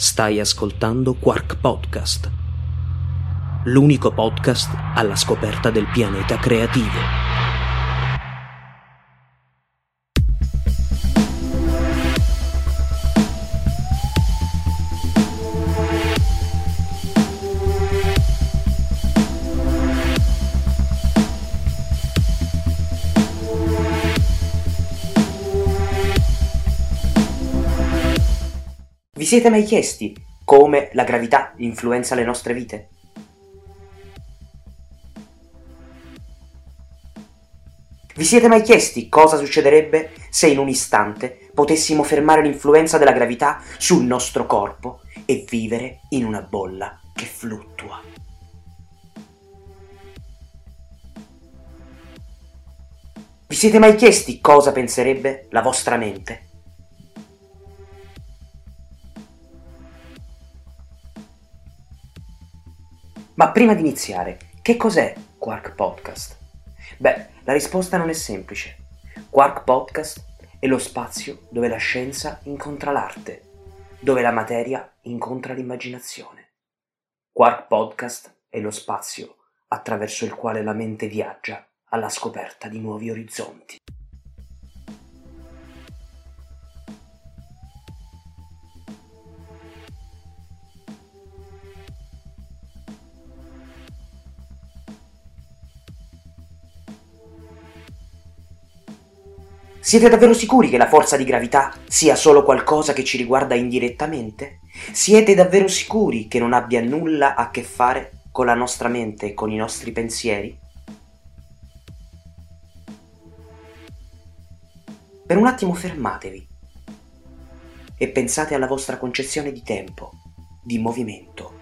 Stai ascoltando Quark Podcast, l'unico podcast alla scoperta del pianeta creativo. Siete mai chiesti come la gravità influenza le nostre vite? Vi siete mai chiesti cosa succederebbe se in un istante potessimo fermare l'influenza della gravità sul nostro corpo e vivere in una bolla che fluttua? Vi siete mai chiesti cosa penserebbe la vostra mente Ma prima di iniziare, che cos'è Quark Podcast? Beh, la risposta non è semplice. Quark Podcast è lo spazio dove la scienza incontra l'arte, dove la materia incontra l'immaginazione. Quark Podcast è lo spazio attraverso il quale la mente viaggia alla scoperta di nuovi orizzonti. Siete davvero sicuri che la forza di gravità sia solo qualcosa che ci riguarda indirettamente? Siete davvero sicuri che non abbia nulla a che fare con la nostra mente e con i nostri pensieri? Per un attimo fermatevi e pensate alla vostra concezione di tempo, di movimento.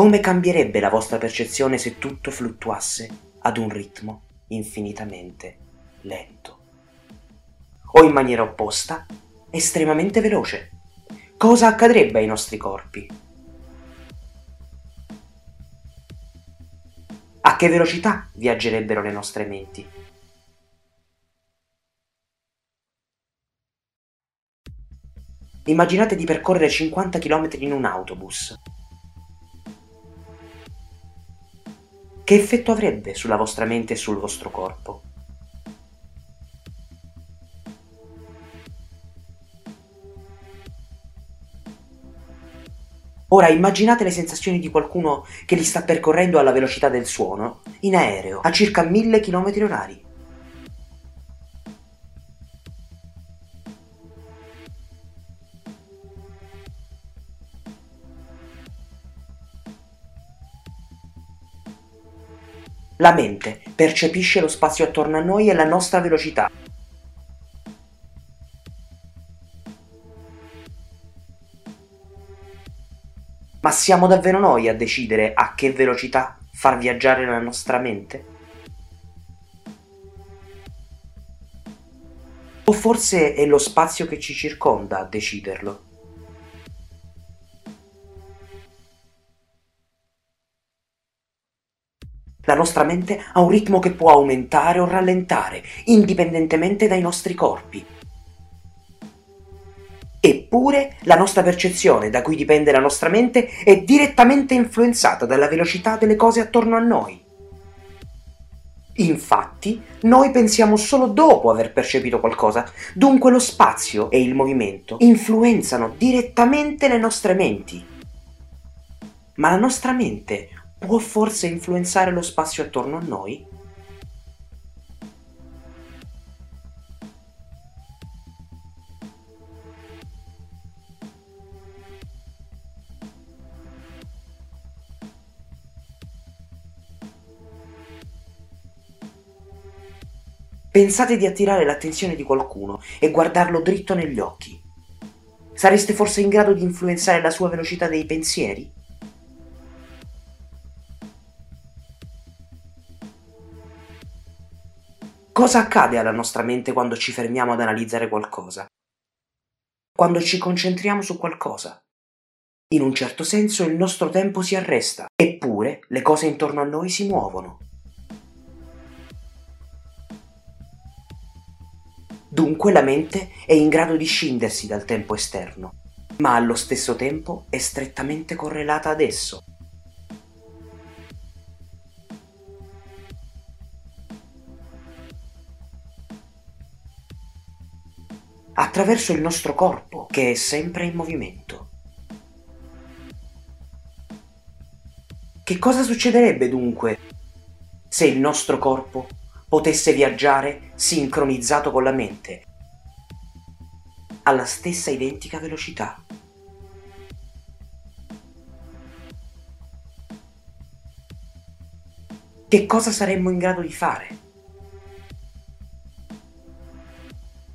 Come cambierebbe la vostra percezione se tutto fluttuasse ad un ritmo infinitamente lento? O in maniera opposta, estremamente veloce? Cosa accadrebbe ai nostri corpi? A che velocità viaggerebbero le nostre menti? Immaginate di percorrere 50 km in un autobus che effetto avrebbe sulla vostra mente e sul vostro corpo? Ora immaginate le sensazioni di qualcuno che li sta percorrendo alla velocità del suono, in aereo, a circa 1000 km orari. La mente percepisce lo spazio attorno a noi e la nostra velocità. Ma siamo davvero noi a decidere a che velocità far viaggiare la nostra mente? O forse è lo spazio che ci circonda a deciderlo? Nostra mente ha un ritmo che può aumentare o rallentare, indipendentemente dai nostri corpi. Eppure la nostra percezione, da cui dipende la nostra mente, è direttamente influenzata dalla velocità delle cose attorno a noi. Infatti, noi pensiamo solo dopo aver percepito qualcosa, dunque lo spazio e il movimento influenzano direttamente le nostre menti. Ma la nostra mente può forse influenzare lo spazio attorno a noi? Pensate di attirare l'attenzione di qualcuno e guardarlo dritto negli occhi. Sareste forse in grado di influenzare la sua velocità dei pensieri? Cosa accade alla nostra mente quando ci fermiamo ad analizzare qualcosa? Quando ci concentriamo su qualcosa? In un certo senso il nostro tempo si arresta, eppure le cose intorno a noi si muovono. Dunque la mente è in grado di scindersi dal tempo esterno, ma allo stesso tempo è strettamente correlata ad esso. Attraverso il nostro corpo che è sempre in movimento. Che cosa succederebbe dunque se il nostro corpo potesse viaggiare sincronizzato con la mente alla stessa identica velocità? Che cosa saremmo in grado di fare?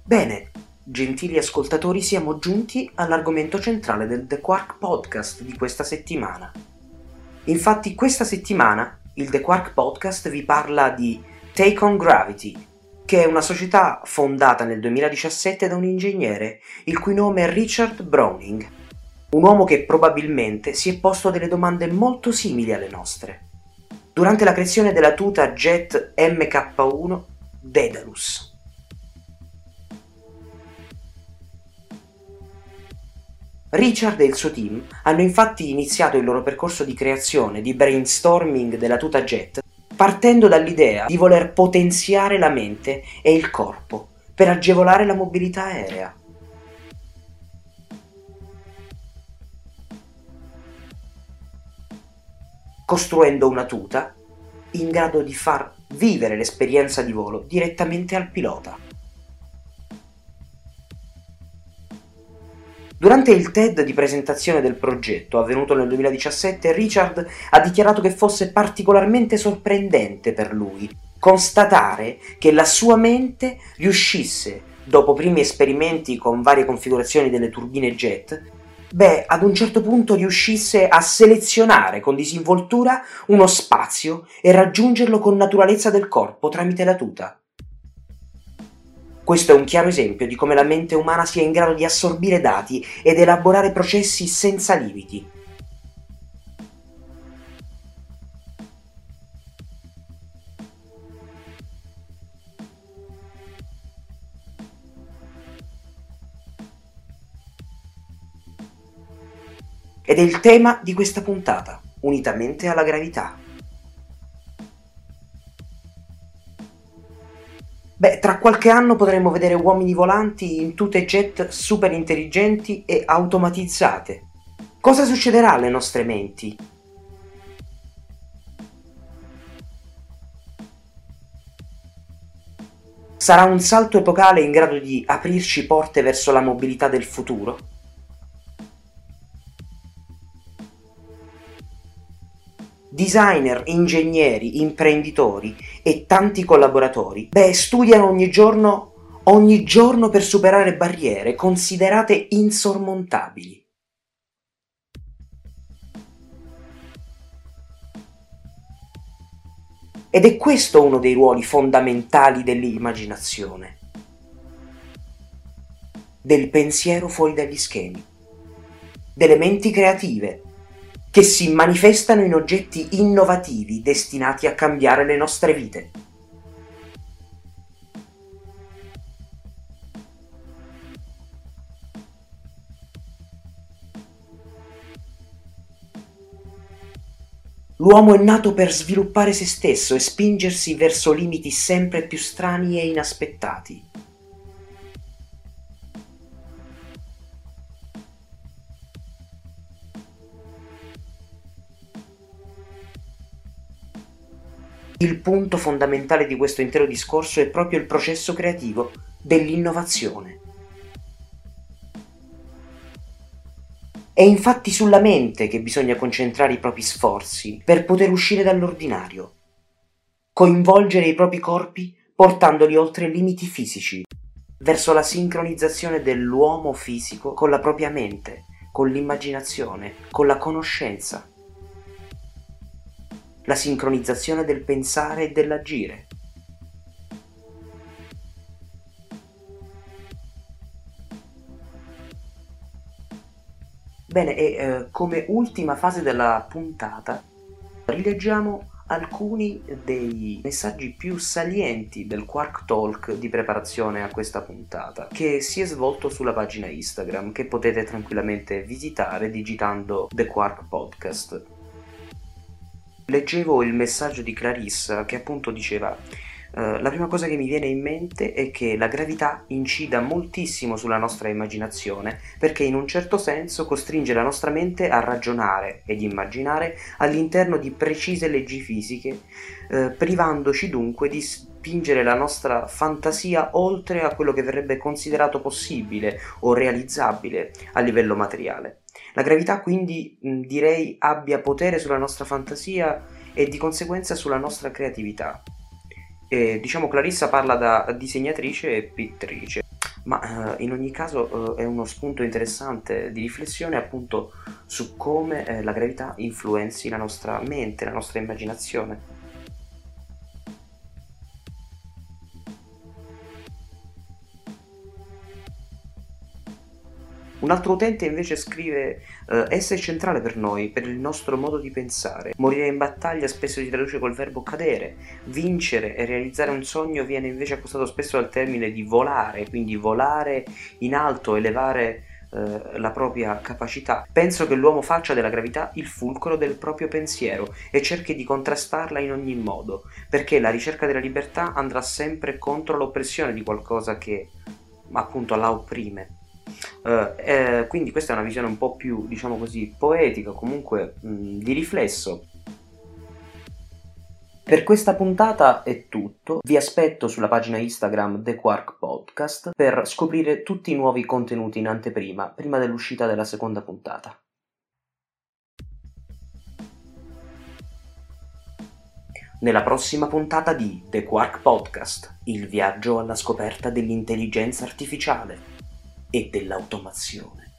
Bene, Gentili ascoltatori, siamo giunti all'argomento centrale del The Quark Podcast di questa settimana. Infatti, questa settimana il The Quark Podcast vi parla di Take on Gravity, che è una società fondata nel 2017 da un ingegnere il cui nome è Richard Browning, un uomo che probabilmente si è posto delle domande molto simili alle nostre. Durante la creazione della tuta Jet MK1 Daedalus. Richard e il suo team hanno infatti iniziato il loro percorso di creazione, di brainstorming della tuta jet, partendo dall'idea di voler potenziare la mente e il corpo per agevolare la mobilità aerea. Costruendo una tuta in grado di far vivere l'esperienza di volo direttamente al pilota. Durante il TED di presentazione del progetto, avvenuto nel 2017, Richard ha dichiarato che fosse particolarmente sorprendente per lui constatare che la sua mente riuscisse, dopo primi esperimenti con varie configurazioni delle turbine jet, beh, ad un certo punto riuscisse a selezionare con disinvoltura uno spazio e raggiungerlo con naturalezza del corpo tramite la tuta. Questo è un chiaro esempio di come la mente umana sia in grado di assorbire dati ed elaborare processi senza limiti. Ed è il tema di questa puntata, unitamente alla gravità. Beh, tra qualche anno potremo vedere uomini volanti in tute jet super intelligenti e automatizzate. Cosa succederà alle nostre menti? Sarà un salto epocale in grado di aprirci porte verso la mobilità del futuro? Designer, ingegneri, imprenditori e tanti collaboratori, beh, studiano ogni giorno, ogni giorno per superare barriere considerate insormontabili. Ed è questo uno dei ruoli fondamentali dell'immaginazione, del pensiero fuori dagli schemi, delle menti creative che si manifestano in oggetti innovativi destinati a cambiare le nostre vite. L'uomo è nato per sviluppare se stesso e spingersi verso limiti sempre più strani e inaspettati. Il punto fondamentale di questo intero discorso è proprio il processo creativo dell'innovazione. È infatti sulla mente che bisogna concentrare i propri sforzi per poter uscire dall'ordinario, coinvolgere i propri corpi portandoli oltre i limiti fisici, verso la sincronizzazione dell'uomo fisico con la propria mente, con l'immaginazione, con la conoscenza la sincronizzazione del pensare e dell'agire. Bene, e eh, come ultima fase della puntata rileggiamo alcuni dei messaggi più salienti del Quark Talk di preparazione a questa puntata, che si è svolto sulla pagina Instagram, che potete tranquillamente visitare digitando The Quark Podcast. Leggevo il messaggio di Clarissa che appunto diceva Uh, la prima cosa che mi viene in mente è che la gravità incida moltissimo sulla nostra immaginazione perché in un certo senso costringe la nostra mente a ragionare ed immaginare all'interno di precise leggi fisiche, uh, privandoci dunque di spingere la nostra fantasia oltre a quello che verrebbe considerato possibile o realizzabile a livello materiale. La gravità quindi mh, direi abbia potere sulla nostra fantasia e di conseguenza sulla nostra creatività. E, diciamo Clarissa parla da disegnatrice e pittrice, ma eh, in ogni caso eh, è uno spunto interessante di riflessione appunto su come eh, la gravità influenzi la nostra mente, la nostra immaginazione. Un altro utente invece scrive uh, Essa è centrale per noi, per il nostro modo di pensare. Morire in battaglia spesso si traduce col verbo cadere. Vincere e realizzare un sogno viene invece accostato spesso al termine di volare, quindi volare in alto, elevare uh, la propria capacità. Penso che l'uomo faccia della gravità il fulcro del proprio pensiero e cerchi di contrastarla in ogni modo, perché la ricerca della libertà andrà sempre contro l'oppressione di qualcosa che appunto la opprime. Uh, eh, quindi questa è una visione un po' più, diciamo così, poetica, comunque mh, di riflesso. Per questa puntata è tutto, vi aspetto sulla pagina Instagram The Quark Podcast per scoprire tutti i nuovi contenuti in anteprima, prima dell'uscita della seconda puntata. Nella prossima puntata di The Quark Podcast, il viaggio alla scoperta dell'intelligenza artificiale e dell'automazione.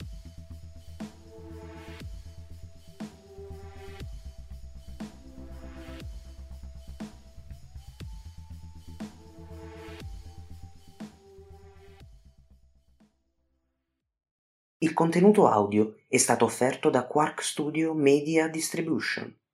Il contenuto audio è stato offerto da Quark Studio Media Distribution.